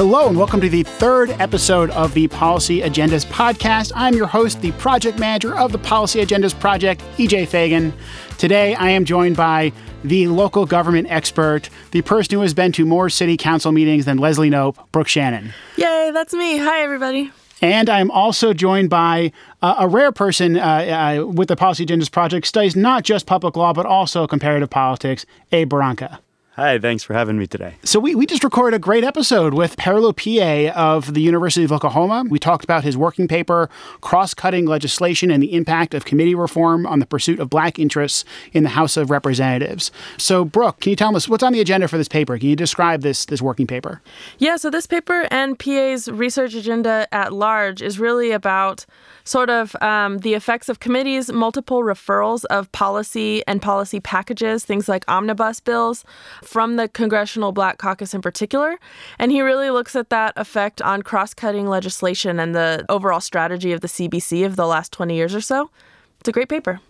Hello, and welcome to the third episode of the Policy Agendas podcast. I'm your host, the project manager of the Policy Agendas Project, EJ Fagan. Today, I am joined by the local government expert, the person who has been to more city council meetings than Leslie Knope, Brooke Shannon. Yay, that's me. Hi, everybody. And I'm also joined by uh, a rare person uh, uh, with the Policy Agendas Project, studies not just public law, but also comparative politics, Abe Barranca. Hi, thanks for having me today. So, we, we just recorded a great episode with Periloux Peay of the University of Oklahoma. We talked about his working paper, Cross Cutting Legislation and the Impact of Committee Reform on the Pursuit of Black Interests in the House of Representatives. So, Brooke, can you tell us what's on the agenda for this paper? Can you describe this, this working paper? Yeah, so this paper and Peay's research agenda at large is really about sort of um, the effects of committees, multiple referrals of policy and policy packages, things like omnibus bills, from the Congressional Black Caucus in particular. And he really looks at that effect on cross cutting legislation and the overall strategy of the CBC of the last 20 years or so. It's a great paper.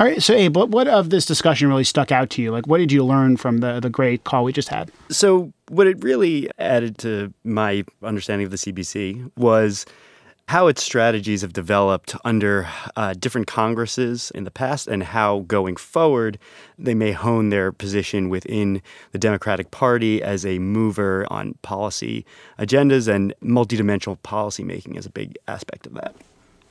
All right, so Abe, what, what of this discussion really stuck out to you? Like, what did you learn from the, the great call we just had? So, what it really added to my understanding of the CBC was how its strategies have developed under uh, different Congresses in the past and how going forward they may hone their position within the Democratic Party as a mover on policy agendas and multidimensional policymaking is a big aspect of that.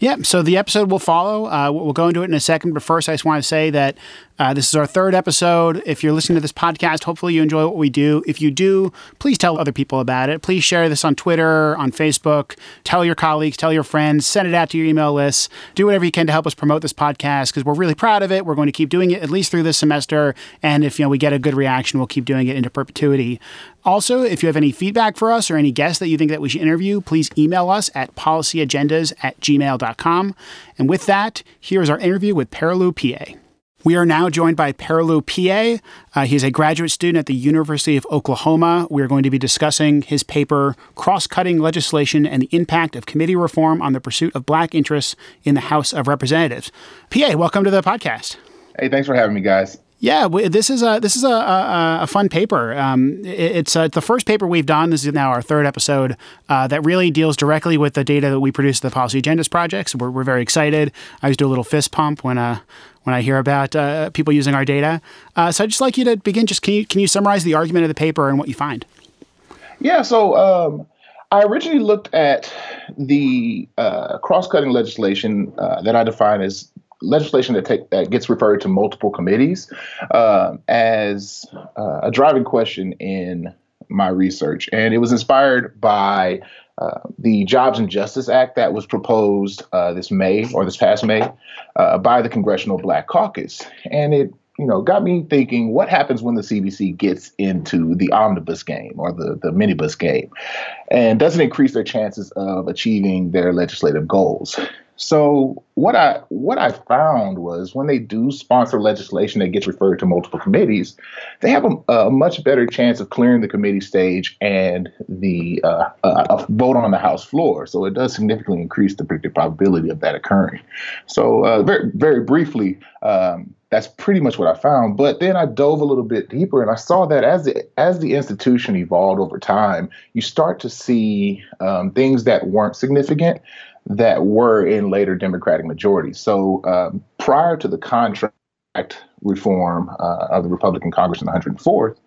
Yeah, so the episode will follow. Uh, we'll go into it in a second, but first, I just want to say that uh, this is our third episode. If you're listening to this podcast, hopefully you enjoy what we do. If you do, please tell other people about it. Please share this on Twitter, on Facebook. Tell your colleagues, tell your friends, send it out to your email lists. Do whatever you can to help us promote this podcast because we're really proud of it. We're going to keep doing it at least through this semester, and if you know we get a good reaction, we'll keep doing it into perpetuity. Also, if you have any feedback for us or any guests that you think that we should interview, please email us at policyagendas at gmail.com. And with that, here's our interview with Periloux Peay. We are now joined by Periloux Peay. Uh, he's a graduate student at the University of Oklahoma. We are going to be discussing his paper, Cross Cutting Legislation and the Impact of Committee Reform on the Pursuit of Black Interests in the House of Representatives. Peay, welcome to the podcast. Hey, thanks for having me, guys. Yeah, this is a this is a, a, a fun paper. Um, it's uh, the first paper we've done. This is now our third episode uh, that really deals directly with the data that we produce at the Policy Agendas Project. So we're, we're very excited. I always do a little fist pump when uh, when I hear about uh, people using our data. Uh, so I'd just like you to begin. Just can you can you summarize the argument of the paper and what you find? Yeah. So. Um, I originally looked at the uh, cross-cutting legislation that I define as legislation that, take, that gets referred to multiple committees uh, as uh, a driving question in my research. And it was inspired by uh, the Jobs and Justice Act that was proposed uh, this May or this past May uh, by the Congressional Black Caucus. And it you know, got me thinking what happens when the CBC gets into the omnibus game or the, the minibus game? And doesn't increase their chances of achieving their legislative goals? So what I what I found was when they do sponsor legislation that gets referred to multiple committees, they have a, a much better chance of clearing the committee stage and the uh, uh, vote on the House floor. So it does significantly increase the predicted probability of that occurring. So uh, very very briefly. Um, that's pretty much what I found. But then I dove a little bit deeper and I saw that as the as the institution evolved over time, you start to see um, things that weren't significant that were in later Democratic majorities. So um, prior to the contract reform uh, of the Republican Congress in the 104th,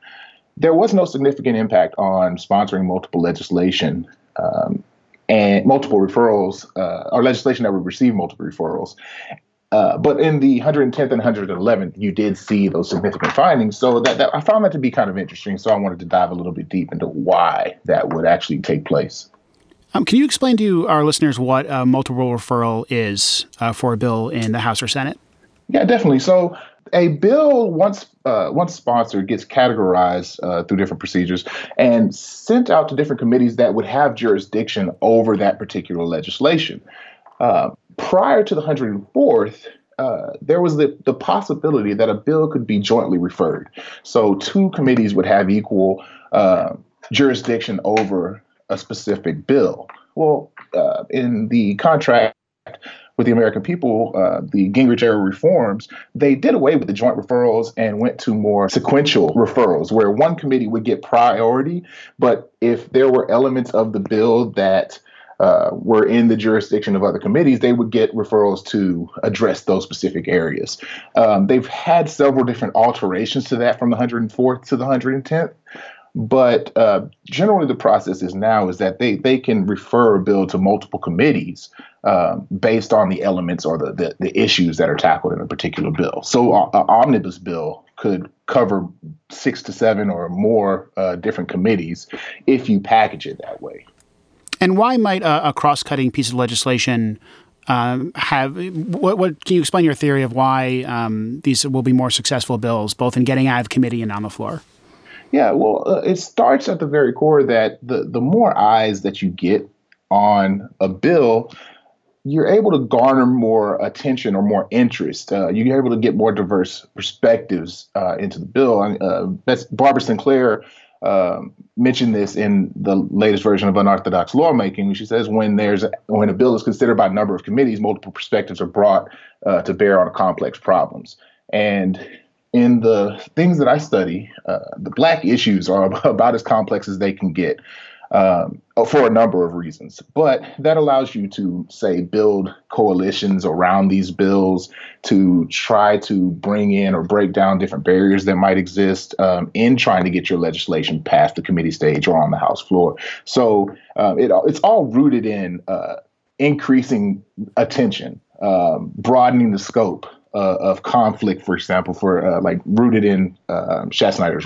there was no significant impact on sponsoring multiple legislation um, and multiple referrals uh, or legislation that would receive multiple referrals. Uh, but in the 110th and 111th, you did see those significant findings. So that, that I found that to be kind of interesting. So I wanted to dive a little bit deep into why that would actually take place. Um, can you explain to our listeners what a multiple referral is uh, for a bill in the House or Senate? Yeah, definitely. So a bill once uh, once sponsored gets categorized uh, through different procedures and sent out to different committees that would have jurisdiction over that particular legislation. Uh, prior to the 104th, uh, there was the, the possibility that a bill could be jointly referred. So two committees would have equal uh, jurisdiction over a specific bill. Well, uh, in the contract with the American people, uh, the Gingrich era reforms, they did away with the joint referrals and went to more sequential referrals, where one committee would get priority. But if there were elements of the bill that uh, were in the jurisdiction of other committees, they would get referrals to address those specific areas. Um, they've had several different alterations to that from the 104th to the 110th. But uh, generally, the process is now is that they they can refer a bill to multiple committees um, based on the elements or the, the, the issues that are tackled in a particular bill. So, uh, an omnibus bill could cover six to seven or more uh, different committees if you package it that way. And why might a, a cross-cutting piece of legislation um, have what, what, Can you explain your theory of why um, these will be more successful bills, both in getting out of committee and on the floor? Yeah, well, uh, it starts at the very core that the the more eyes that you get on a bill, you're able to garner more attention or more interest. Uh, you're able to get more diverse perspectives uh, into the bill. Uh, Barbara Sinclair um, mentioned this in the latest version of unorthodox lawmaking. She says when there's when a bill is considered by a number of committees, multiple perspectives are brought uh, to bear on complex problems. And in the things that I study, uh, the black issues are about as complex as they can get um, for a number of reasons. But that allows you to, say, build coalitions around these bills to try to bring in or break down different barriers that might exist um, in trying to get your legislation past the committee stage or on the House floor. So um, it, it's all rooted in uh, increasing attention, um, broadening the scope uh, of conflict, for example, for uh, like rooted in uh,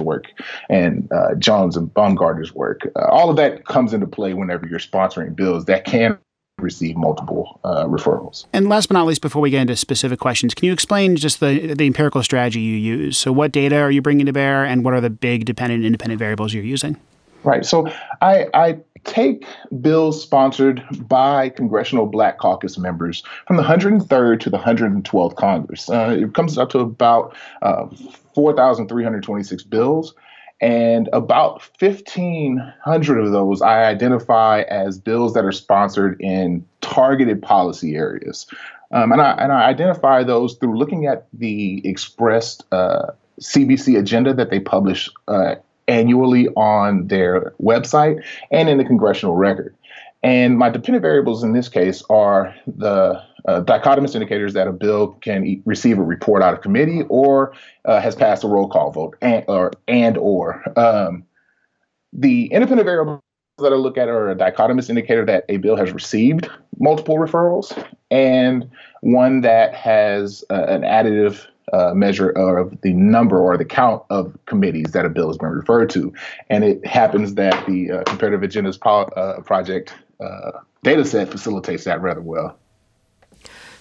work and uh, Jones and Baumgartner's work. Uh, all of that comes into play whenever you're sponsoring bills that can receive multiple uh, referrals. And last but not least, before we get into specific questions, can you explain just the the empirical strategy you use? So, what data are you bringing to bear, and what are the big dependent independent variables you're using? Right. So, I, I take bills sponsored by Congressional Black Caucus members from the 103rd to the 112th Congress. Uh, it comes up to about uh, 4,326 bills. And about 1,500 of those I identify as bills that are sponsored in targeted policy areas. Um, and, I, and I identify those through looking at the expressed uh, CBC agenda that they publish uh, annually on their website and in the congressional record. And my dependent variables in this case are the uh, dichotomous indicators that a bill can e- receive a report out of committee or uh, has passed a roll call vote and or and or um, the independent variables that I look at are a dichotomous indicator that a bill has received multiple referrals and one that has uh, an additive uh, measure of the number or the count of committees that a bill has been referred to. And it happens that the uh, Comparative Agendas uh, Project uh, data set facilitates that rather well.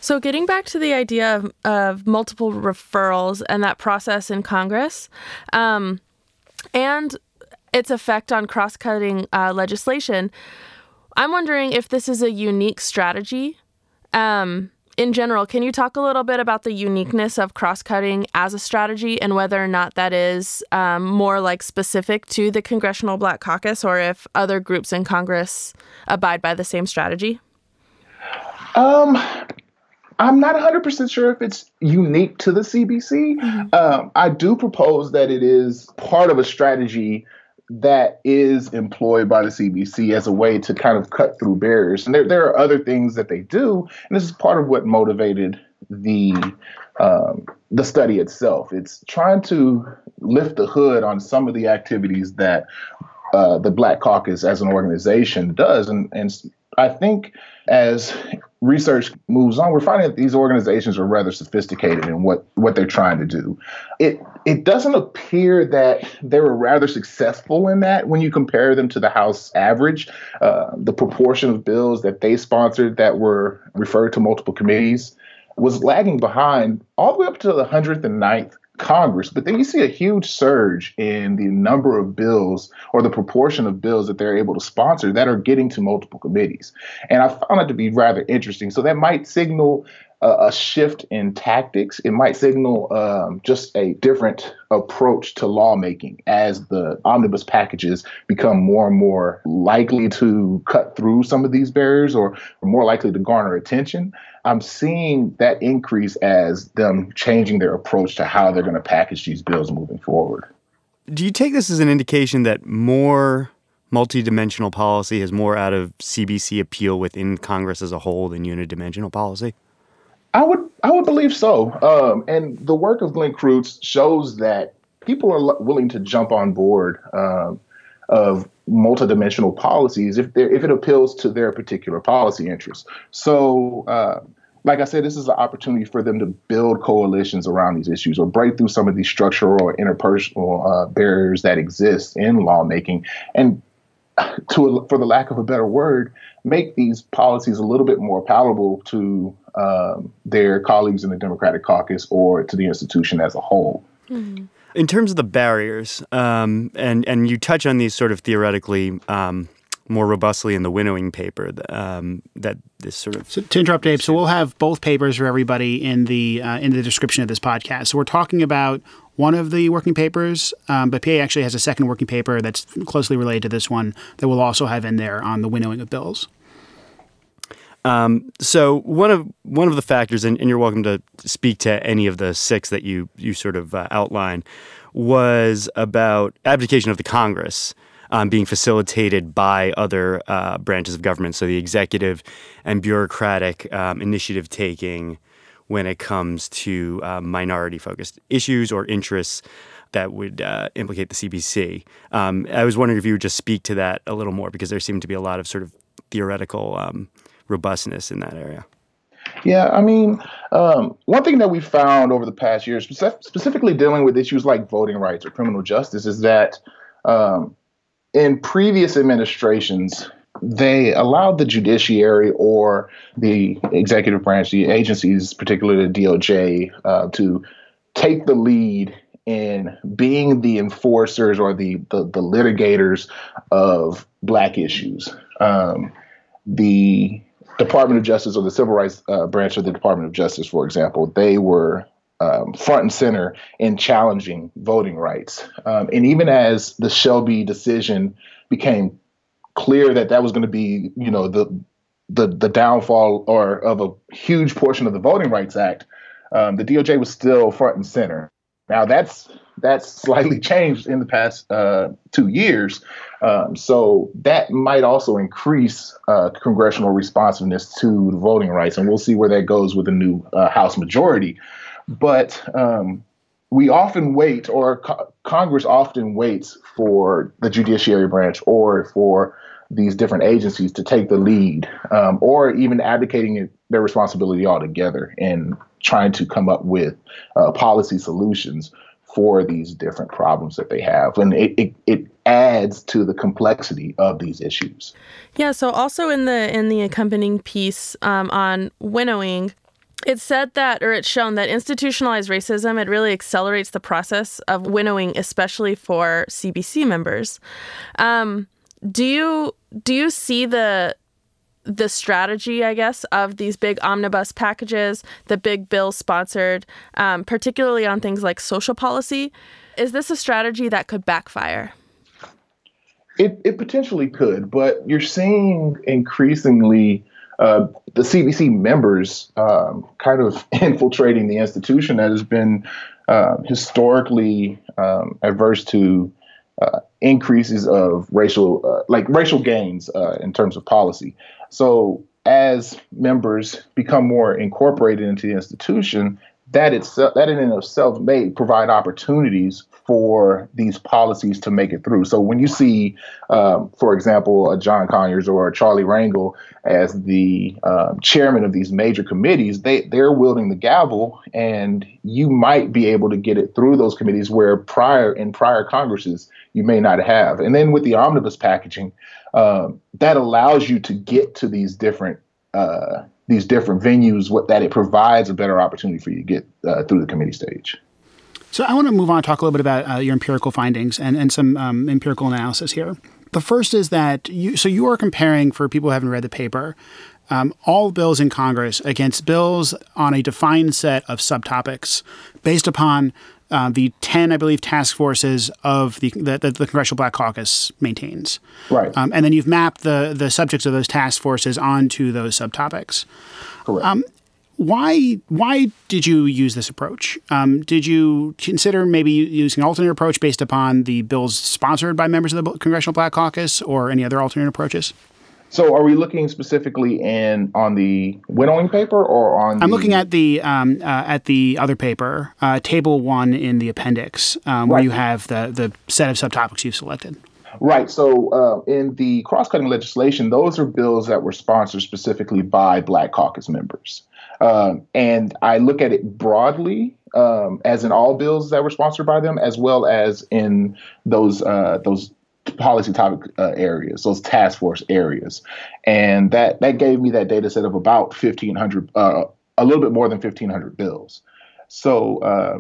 So, getting back to the idea of, of multiple referrals and that process in Congress, um, and its effect on cross cutting uh, legislation, I'm wondering if this is a unique strategy. Um, in general, can you talk a little bit about the uniqueness of cross cutting as a strategy and whether or not that is um, more like specific to the Congressional Black Caucus or if other groups in Congress abide by the same strategy? Um, I'm not 100% sure if it's unique to the CBC. Mm-hmm. Um, I do propose that it is part of a strategy that is employed by the CBC as a way to kind of cut through barriers. And there, there are other things that they do, and this is part of what motivated the um, the study itself. It's trying to lift the hood on some of the activities that uh, the Black Caucus as an organization does, and and I think as research moves on, we're finding that these organizations are rather sophisticated in what, what they're trying to do. It it doesn't appear that they were rather successful in that when you compare them to the House average. Uh, the proportion of bills that they sponsored that were referred to multiple committees was lagging behind all the way up to the 109th Congress, but then you see a huge surge in the number of bills or the proportion of bills that they're able to sponsor that are getting to multiple committees. And I found that to be rather interesting. So that might signal a, a shift in tactics. It might signal um, just a different approach to lawmaking as the omnibus packages become more and more likely to cut through some of these barriers or more likely to garner attention. I'm seeing that increase as them changing their approach to how they're going to package these bills moving forward. Do you take this as an indication that more multidimensional policy has more out of CBC appeal within Congress as a whole than unidimensional policy? I would I would believe so. Um, and the work of Glen Krutz shows that people are willing to jump on board um, of multidimensional policies if if it appeals to their particular policy interests. So. Uh, like I said, this is an opportunity for them to build coalitions around these issues or break through some of these structural or interpersonal uh, barriers that exist in lawmaking and to for the lack of a better word, make these policies a little bit more palatable to um, their colleagues in the Democratic caucus or to the institution as a whole. Mm-hmm. In terms of the barriers, um, and and you touch on these sort of theoretically um, more robustly in the winnowing paper um, that this sort of. So to interrupt, Dave, so we'll have both papers for everybody in the uh, in the description of this podcast. So we're talking about one of the working papers, um, but Peay actually has a second working paper that's closely related to this one that we'll also have in there on the winnowing of bills. Um, so one of one of the factors, and, and, you're welcome to speak to any of the six that you you sort of uh, outline, was about abdication of the Congress um, being facilitated by other uh, branches of government. So the executive and bureaucratic um, initiative taking when it comes to uh, minority focused issues or interests that would uh, implicate the CBC. Um, I was wondering if you would just speak to that a little more because there seemed to be a lot of sort of theoretical um, robustness in that area. Yeah, I mean, um, one thing that we found over the past year, specifically dealing with issues like voting rights or criminal justice, is that um, in previous administrations, they allowed the judiciary or the executive branch, the agencies, particularly the DOJ, uh, to take the lead in being the enforcers or the the, the litigators of black issues. Um, the Department of Justice or the Civil Rights uh, branch of the Department of Justice, for example, they were um, front and center in challenging voting rights. Um, and even as the Shelby decision became clear that that was going to be, you know, the the the downfall or of a huge portion of the Voting Rights Act, um, the DOJ was still front and center. Now that's that's slightly changed in the past uh, two years, um, so that might also increase uh, congressional responsiveness to the voting rights, and we'll see where that goes with the new uh, House majority. But um, we often wait, or co- Congress often waits for the judiciary branch or for these different agencies to take the lead, um, or even abdicating their responsibility altogether and trying to come up with uh, policy solutions for these different problems that they have. And it, it, it adds to the complexity of these issues. Yeah. So also in the in the accompanying piece um, on winnowing, it said that, or it's shown that institutionalized racism, it really accelerates the process of winnowing, especially for CBC members. Um, do you do you see the the strategy, I guess, of these big omnibus packages, the big bills sponsored, um, particularly on things like social policy? Is this a strategy that could backfire? It, it potentially could, but you're seeing increasingly uh, the CBC members um, kind of infiltrating the institution that has been uh, historically um, adverse to uh, increases of racial, uh, like racial gains uh, in terms of policy. So as members become more incorporated into the institution, that itself, that in and of itself may provide opportunities for these policies to make it through. So when you see, um, for example, a John Conyers or a Charlie Rangel as the um, chairman of these major committees, they they're wielding the gavel, and you might be able to get it through those committees where prior in prior Congresses you may not have. And then with the omnibus packaging, um, that allows you to get to these different. Uh, these different venues, what that it provides a better opportunity for you to get uh, through the committee stage. So I want to move on and talk a little bit about uh, your empirical findings and, and some um, empirical analysis here. The first is that you, so you are comparing, for people who haven't read the paper, um, all bills in Congress against bills on a defined set of subtopics based upon uh, the 10, I believe, task forces of the that the, the, Congressional Black Caucus maintains. Right. Um, and then you've mapped the, the subjects of those task forces onto those subtopics. Correct. Um, why why did you use this approach? Um, did you consider maybe using an alternate approach based upon the bills sponsored by members of the Congressional Black Caucus or any other alternate approaches? So, are we looking specifically in on the winnowing paper or on? I'm looking at the um, uh, at the other paper, uh, table one in the appendix, um, where you have the the set of subtopics you've selected. Right. So, uh, in the cross-cutting legislation, those are bills that were sponsored specifically by Black Caucus members. Um, and I look at it broadly, um, as in all bills that were sponsored by them, as well as in those uh, those policy topic uh, areas, those task force areas, and that that gave me that data set of about fifteen hundred, uh, a little bit more than fifteen hundred bills. So uh,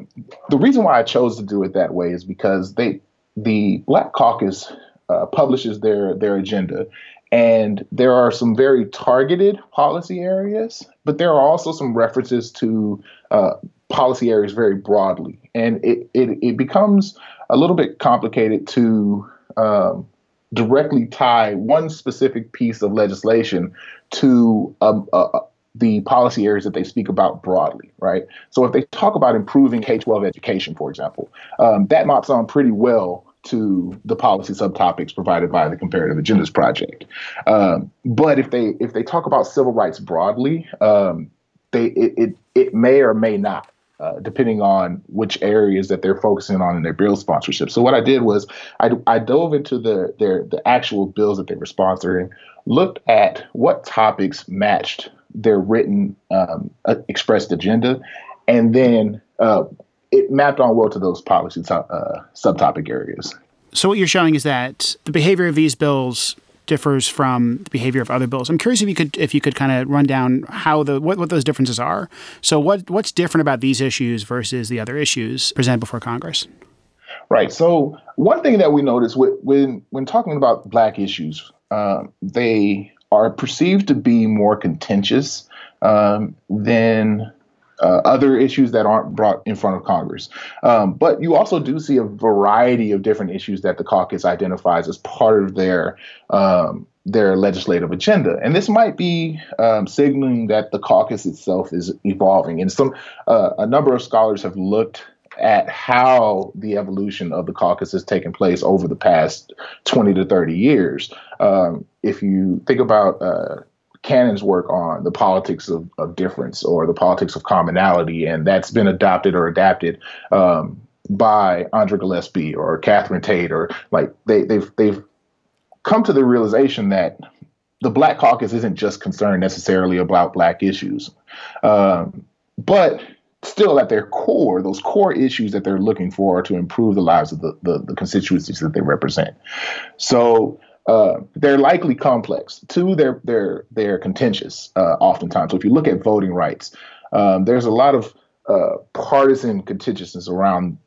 the reason why I chose to do it that way is because they the Black Caucus uh, publishes their their agenda and there are some very targeted policy areas, but there are also some references to uh, policy areas very broadly. And it, it, it, becomes a little bit complicated to um, directly tie one specific piece of legislation to um, uh, the policy areas that they speak about broadly, right? So if they talk about improving K 12 education, for example, um, that maps on pretty well to the policy subtopics provided by the Comparative Agendas Project. Um, but if they if they talk about civil rights broadly, um, they it, it, it may or may not. Uh, depending on which areas that they're focusing on in their bill sponsorship. So what I did was I, I dove into the their the actual bills that they were sponsoring, looked at what topics matched their written um, uh, expressed agenda, and then uh, it mapped on well to those policy uh, subtopic areas. So what you're showing is that the behavior of these bills differs from the behavior of other bills. I'm curious if you could if you could kind of run down how the what, what those differences are. So what what's different about these issues versus the other issues presented before Congress? Right. So one thing that we notice when when talking about black issues, uh, they are perceived to be more contentious um, than uh, other issues that aren't brought in front of Congress. Um, but you also do see a variety of different issues that the caucus identifies as part of their um, their legislative agenda, and this might be um, signaling that the caucus itself is evolving. And some uh, a number of scholars have looked at how the evolution of the caucus has taken place over the past 20 to 30 years. Um, if you think about uh, Canon's work on the politics of, of difference or the politics of commonality, and that's been adopted or adapted um, by Andra Gillespie or Katherine Tate, or like they, they've they've come to the realization that the Black Caucus isn't just concerned necessarily about Black issues, um, but still at their core, those core issues that they're looking for to improve the lives of the, the, the constituencies that they represent. So uh, they're likely complex. Two, they're they're they're contentious uh, oftentimes. So if you look at voting rights, um, there's a lot of uh, partisan contentiousness around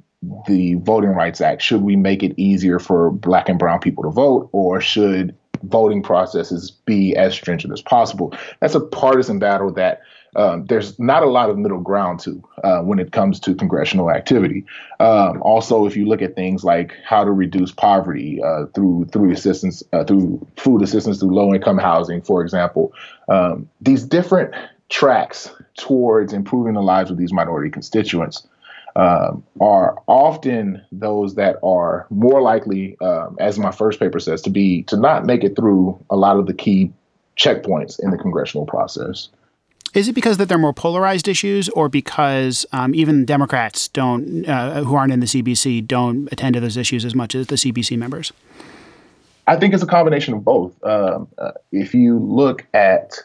the Voting Rights Act. Should we make it easier for Black and Brown people to vote, or should voting processes be as stringent as possible? That's a partisan battle that um, there's not a lot of middle ground to uh, when it comes to congressional activity. Um, also, if you look at things like how to reduce poverty uh, through through assistance, uh, through food assistance, through low income housing, for example, um, these different tracks towards improving the lives of these minority constituents. Um, are often those that are more likely, um, as my first paper says, to be to not make it through a lot of the key checkpoints in the congressional process. Is it because that they're more polarized issues, or because um, even Democrats don't, uh, who aren't in the CBC, don't attend to those issues as much as the CBC members? I think it's a combination of both. Um, uh, if you look at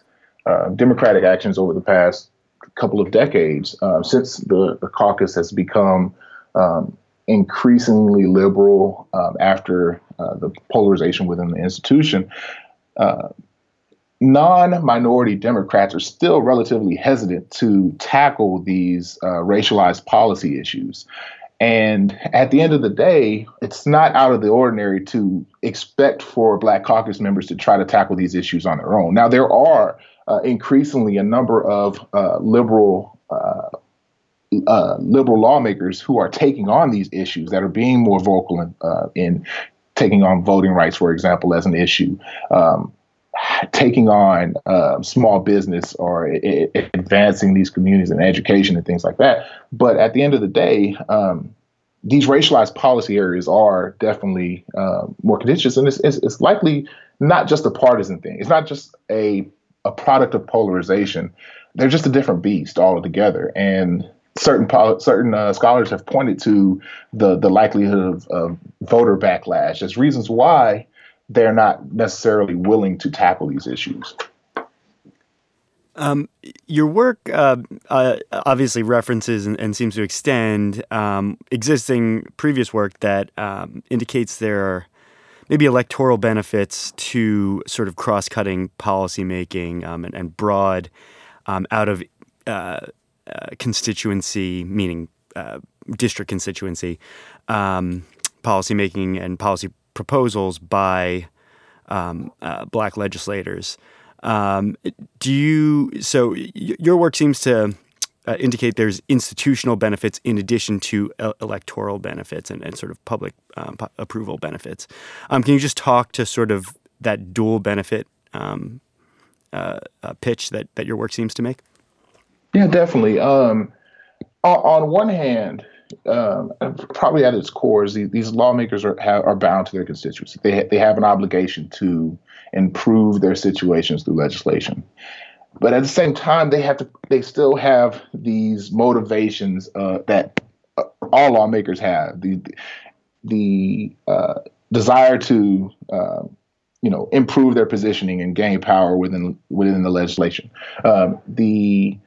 uh, Democratic actions over the past couple of decades, uh, since the, the, caucus has become um, increasingly liberal um, after uh, the polarization within the institution, uh, non minority Democrats are still relatively hesitant to tackle these uh, racialized policy issues. And at the end of the day, it's not out of the ordinary to expect for Black caucus members to try to tackle these issues on their own. Now, there are uh, increasingly a number of uh, liberal uh, uh, liberal lawmakers who are taking on these issues that are being more vocal in, uh, in taking on voting rights, for example, as an issue. Um, taking on uh, small business or I- advancing these communities in education and things like that. But at the end of the day, um, these racialized policy areas are definitely uh, more contentious, and it's, it's, it's, likely not just a partisan thing. It's not just a a product of polarization. They're just a different beast altogether, and certain certain uh, scholars have pointed to the the likelihood of, of voter backlash as reasons why they're not necessarily willing to tackle these issues. Um, your work uh, uh, obviously references and, and, seems to extend um, existing previous work that um, indicates there are maybe electoral benefits to sort of cross-cutting policymaking um, and, and, broad um, out of uh, uh, constituency, meaning uh, district constituency, um, policymaking and policy proposals by um, uh, black legislators. Um, do you? So y- your work seems to uh, indicate there's institutional benefits in addition to electoral benefits and, and, sort of public um, approval benefits. Um, can you just talk to sort of that dual benefit um, uh, uh, pitch that that your work seems to make? Yeah, definitely. Um, on, on one hand, um, probably at its core is these, these lawmakers are are bound to their constituency. They ha- they have an obligation to improve their situations through legislation, but at the same time, they have to they still have these motivations uh, that uh, all lawmakers have the the uh, desire to uh, you know improve their positioning and gain power within within the legislation. Um, the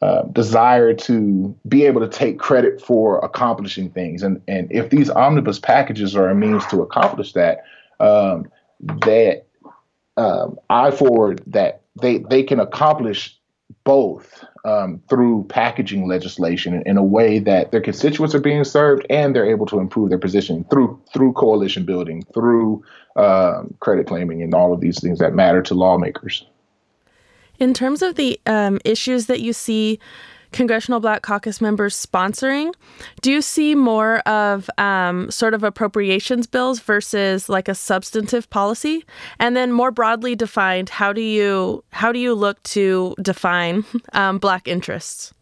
uh, desire to be able to take credit for accomplishing things. And, and if these omnibus packages are a means to accomplish that, um, that um, I forward that they, they can accomplish both um, through packaging legislation in, a way that their constituents are being served and they're able to improve their position through through coalition building, through um, credit claiming, and all of these things that matter to lawmakers. In terms of the um, issues that you see Congressional Black Caucus members sponsoring, do you see more of um, sort of appropriations bills versus like a substantive policy? And then more broadly defined, how do you how do you look to define um, Black interests?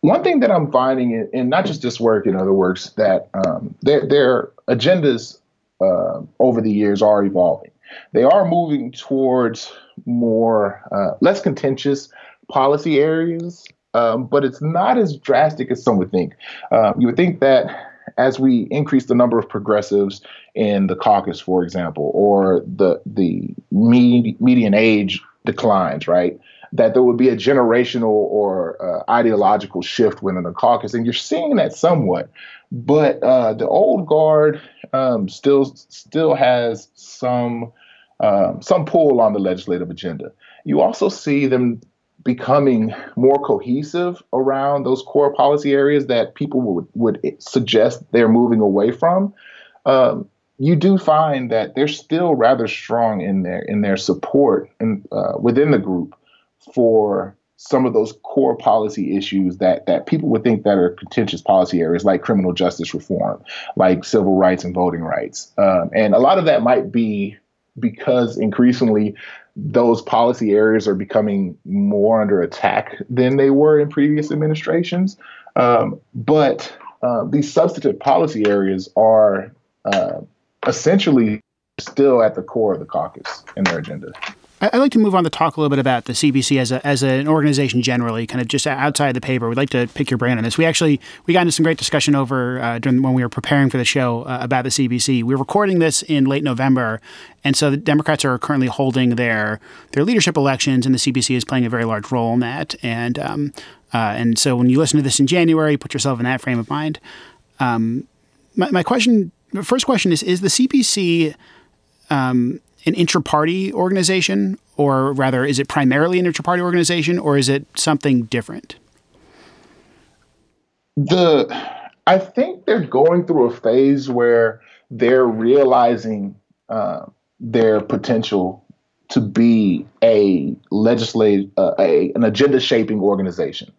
One thing that I'm finding, in, in not just this work, in other works, that um, their, their agendas uh, over the years are evolving. They are moving towards more uh, less contentious policy areas, um, but it's not as drastic as some would think. Uh, you would think that as we increase the number of progressives in the caucus, for example, or the the med- median age declines, right? That there would be a generational or uh, ideological shift within the caucus, and you're seeing that somewhat. But uh, the old guard um, still still has some um, some pull on the legislative agenda. You also see them becoming more cohesive around those core policy areas that people would, would suggest they're moving away from. Um, you do find that they're still rather strong in their in their support and uh, within the group for some of those core policy issues that that people would think that are contentious policy areas like criminal justice reform, like civil rights and voting rights, um, and a lot of that might be because increasingly those policy areas are becoming more under attack than they were in previous administrations. Um, but uh, these substantive policy areas are uh, essentially still at the core of the caucus in their agenda. I'd like to move on to talk a little bit about the CBC as a, as an organization generally, kind of just outside the paper. We'd like to pick your brain on this. We actually we got into some great discussion over uh, during when we were preparing for the show uh, about the CBC. We are recording this in late November, and so the Democrats are currently holding their their leadership elections, and the CBC is playing a very large role in that. And um, uh, and so when you listen to this in January, put yourself in that frame of mind. Um, my, my question, first question is: Is the CBC um, an intra-party organization, or rather, is it primarily an intra-party organization, or is it something different? The I think they're going through a phase where they're realizing uh, their potential to be a legislative, uh, a, an agenda shaping organization.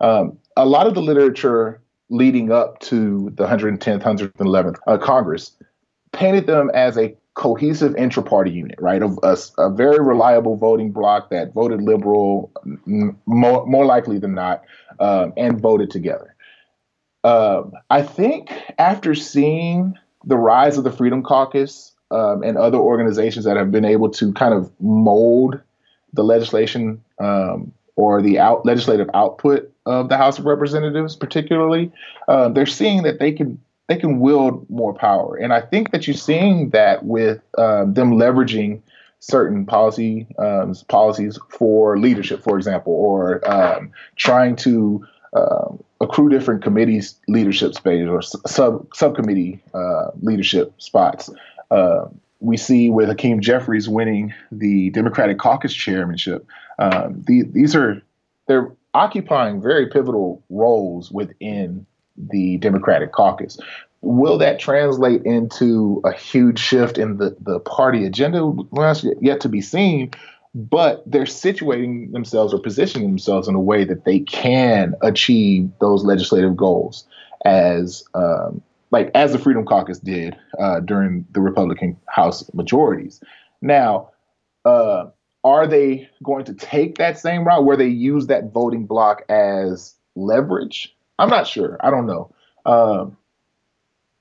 Um, a lot of the literature leading up to the 110th, 111th uh, Congress painted them as a cohesive intra-party unit, right? A, a, a very reliable voting bloc that voted liberal more, more likely than not, um, and voted together. Um, I think after seeing the rise of the Freedom Caucus um, and other organizations that have been able to kind of mold the legislation um, or the out, legislative output of the House of Representatives, particularly, uh, they're seeing that they can they can wield more power. And I think that you're seeing that with um, them leveraging certain policy um, policies for leadership, for example, or um, trying to uh, accrue different committees leadership space or sub subcommittee uh, leadership spots. Uh, we see with Hakeem Jeffries winning the Democratic Caucus chairmanship. Um, the, these are they're occupying very pivotal roles within the Democratic caucus. Will that translate into a huge shift in the, the party agenda? Well, that's yet to be seen. But they're situating themselves or positioning themselves in a way that they can achieve those legislative goals as um, like as the Freedom Caucus did uh, during the Republican House majorities. Now, uh, are they going to take that same route where they use that voting block as leverage? I'm not sure. I don't know. Um,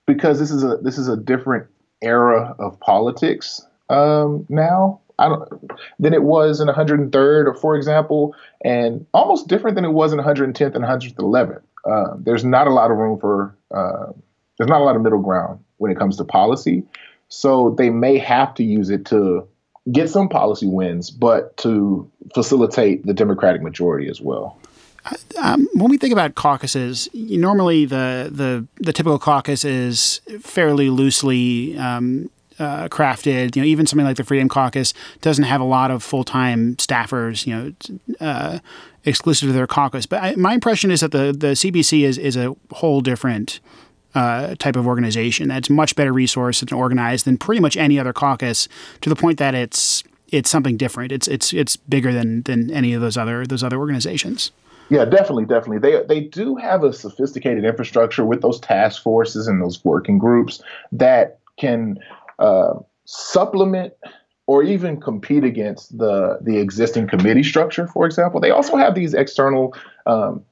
because this is a this is a different era of politics um, now. I don't than it was in 103rd, or for example, and almost different than it was in 110th and 111th. Uh, there's not a lot of room for uh, there's not a lot of middle ground when it comes to policy, so they may have to use it to get some policy wins, but to facilitate the Democratic majority as well. Um, when we think about caucuses, normally the, the the typical caucus is fairly loosely um, uh, crafted. You know, even something like the Freedom Caucus doesn't have a lot of full time staffers. You know, uh, exclusive to their caucus. But I, my impression is that the the CBC is is a whole different. Uh, type of organization that's much better resourced and organized than pretty much any other caucus, to the point that it's it's something different. It's it's it's bigger than than any of those other those other organizations. Yeah, definitely, definitely. They they do have a sophisticated infrastructure with those task forces and those working groups that can uh, supplement or even compete against the the existing committee structure. For example, they also have these external um,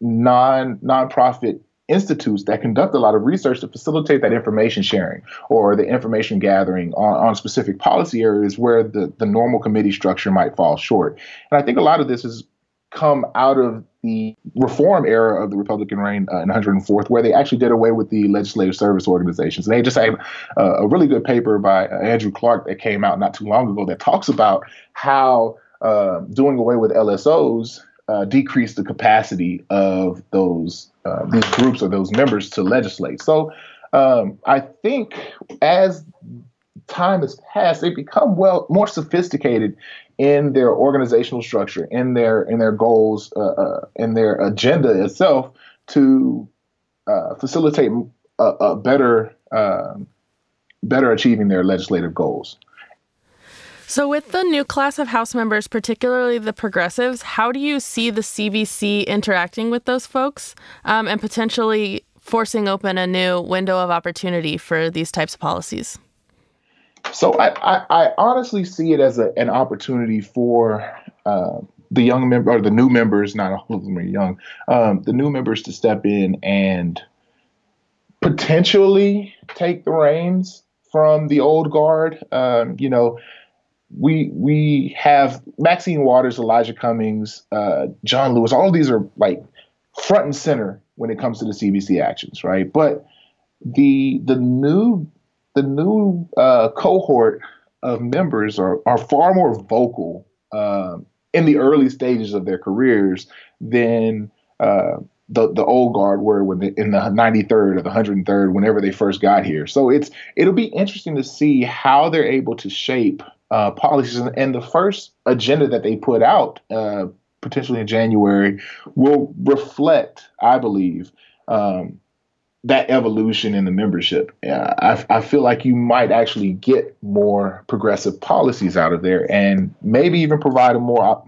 non nonprofit institutes that conduct a lot of research to facilitate that information sharing or the information gathering on, on specific policy areas where the, the normal committee structure might fall short. And I think a lot of this is come out of the reform era of the Republican reign uh, in 104th, where they actually did away with the legislative service organizations. And they just had uh, a really good paper by uh, Andrew Clarke that came out not too long ago that talks about how uh, doing away with LSOs uh, decreased the capacity of those uh, these groups or those members to legislate. So um, I think as time has passed, they become well more sophisticated in their organizational structure, in their in their goals, uh, uh, in their agenda itself, to uh, facilitate a, a better um, better achieving their legislative goals. So, with the new class of House members, particularly the progressives, how do you see the CBC interacting with those folks um, and potentially forcing open a new window of opportunity for these types of policies? So I, I, I, honestly see it as a, an opportunity for uh, the young member or the new members, not all of them are young, um, the new members to step in and potentially take the reins from the old guard. Um, you know, we we have Maxine Waters, Elijah Cummings, uh, John Lewis. All of these are like front and center when it comes to the CBC actions, right? But the the new the new uh, cohort of members are, are far more vocal um, in the early stages of their careers than uh, the the old guard were when they, in the 93rd or the 103rd whenever they first got here. So it's it'll be interesting to see how they're able to shape uh, policies and, and, the first agenda that they put out uh, potentially in January will reflect, I believe, um, that evolution in the membership. Uh, I, I feel like you might actually get more progressive policies out of there, and maybe even provide a more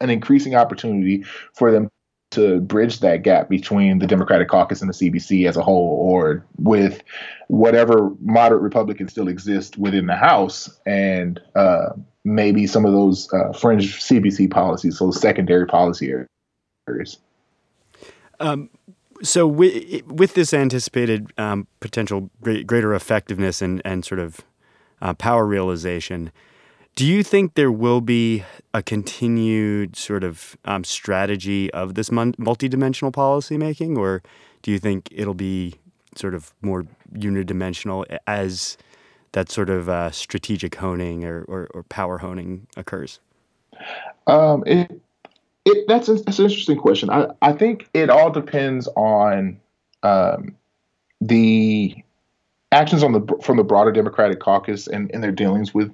an increasing opportunity for them to bridge that gap between the Democratic caucus and the CBC as a whole, or with whatever moderate Republicans still exist within the House, and uh, maybe some of those uh, fringe CBC policies, those secondary policy areas. Um, so with, with this anticipated um, potential greater effectiveness and, and sort of uh, power realization, do you think there will be a continued sort of um, strategy of this mon- multidimensional policymaking, or do you think it'll be sort of more unidimensional as that sort of uh, strategic honing or, or, or, power honing occurs? Um, it, it, that's, a, that's an interesting question. I, I think it all depends on um, the actions on the from the broader Democratic caucus and, and their dealings with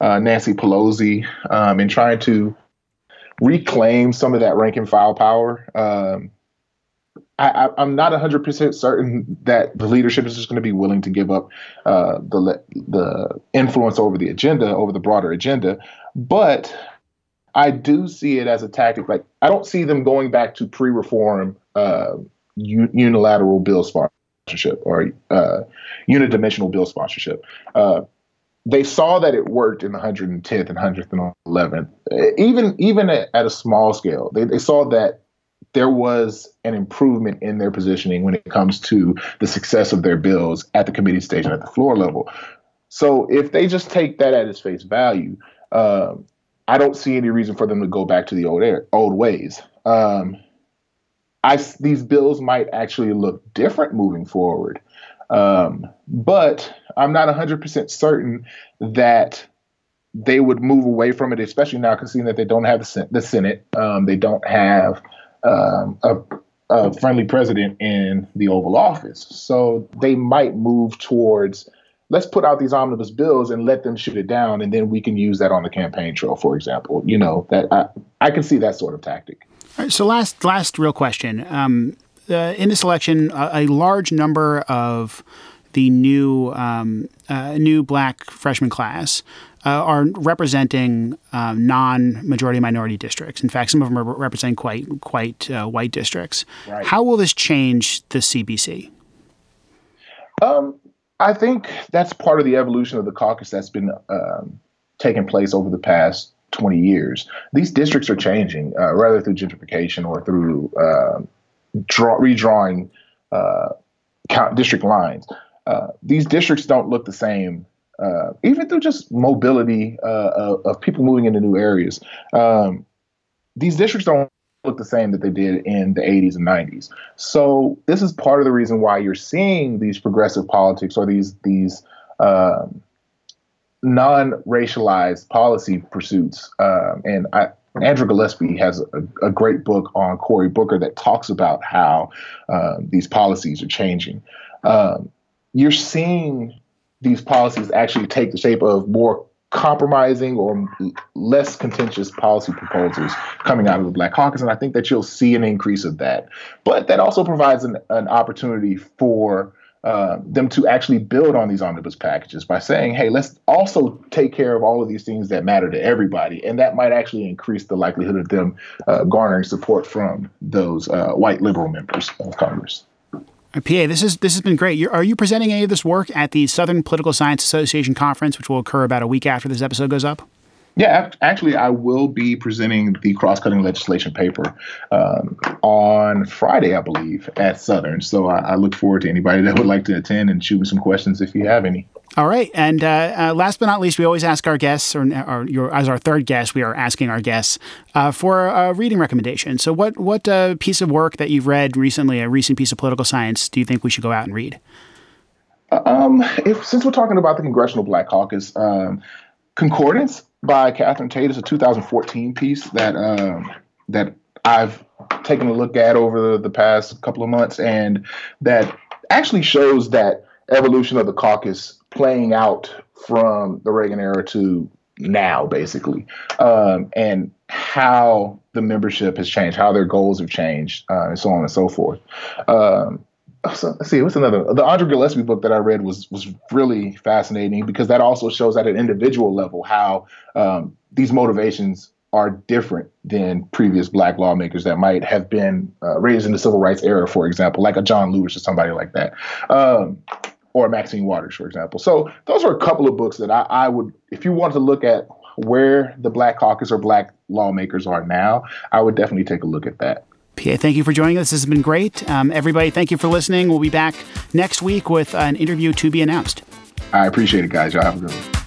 uh, Nancy Pelosi um, and trying to reclaim some of that rank and file power. Um, I, am not 100% certain that the leadership is just going to be willing to give up uh, the the influence over the agenda, over the broader agenda. But I do see it as a tactic. Like I don't see them going back to pre-reform uh, unilateral bill sponsorship or uh, unidimensional bill sponsorship. Uh, they saw that it worked in the 110th and 111th, even even at, a small scale. They, they saw that there was an improvement in their positioning when it comes to the success of their bills at the committee stage and at the floor level. So if they just take that at its face value, um, I don't see any reason for them to go back to the old air, old ways. Um, I these bills might actually look different moving forward, um, but I'm not 100% certain that they would move away from it, especially now considering that they don't have the, Senate, um, they don't have um, a, a friendly president in the Oval Office, so they might move towards let's put out these omnibus bills and let them shoot it down, and then we can use that on the campaign trail, for example. You know that I, I can see that sort of tactic. All right so last last real question. Um, uh, in this election, a, a, large number of the new um, uh, new black freshman class uh, are representing um, non-majority minority districts. In fact, some of them are representing quite quite uh, white districts. Right. How will this change the CBC? Um, I think that's part of the evolution of the caucus that's been um, taking place over the past 20 years. These districts are changing, uh, rather through gentrification or through uh, draw, redrawing uh, district lines. Uh, these districts don't look the same, uh, even through just mobility uh, of, of, people moving into new areas. Um, these districts don't look the same that they did in the 80s and 90s. So this is part of the reason why you're seeing these progressive politics or these these um, non-racialized policy pursuits. Um, and I, Andra Gillespie has a, a, great book on Cory Booker that talks about how um, these policies are changing. Um, you're seeing these policies actually take the shape of more compromising or less contentious policy proposals coming out of the Black Caucus. And I think that you'll see an increase of that. But that also provides an, an opportunity for uh, them to actually build on these omnibus packages by saying, hey, let's also take care of all of these things that matter to everybody. And that might actually increase the likelihood of them uh, garnering support from those uh, white liberal members of Congress. Uh, Peay, this is this has been great. You're, are you presenting any of this work at the Southern Political Science Association conference, which will occur about a week after this episode goes up? Yeah, actually, I will be presenting the cross-cutting legislation paper um, on Friday, I believe, at Southern. So I, I, look forward to anybody that would like to attend and shoot me some questions if you have any. All right, and uh, uh, last but not least, we always ask our guests, or, or your, as our third guest, we are asking our guests uh, for a reading recommendation. So, what what uh, piece of work that you've read recently, a recent piece of political science, do you think we should go out and read? Uh, um, if since we're talking about the Congressional Black Caucus, um, Concordance by Katherine Tate is a 2014 piece that um, that I've taken a look at over the, past couple of months, and that actually shows that evolution of the caucus playing out from the Reagan era to now, basically, um, and how the membership has changed, how their goals have changed, uh, and so on and so forth. Um, let's see, what's another? The Andra Gillespie book that I read was was really fascinating because that also shows at an individual level how um, these motivations are different than previous black lawmakers that might have been uh, raised in the civil rights era, for example, like a John Lewis or somebody like that. Um, or Maxine Waters, for example. So those are a couple of books that I, I would, if you want to look at where the Black Caucus or Black lawmakers are now, I would definitely take a look at that. Peay, thank you for joining us. This has been great. Um, everybody, thank you for listening. We'll be back next week with an interview to be announced. I appreciate it, guys. Y'all have a good one.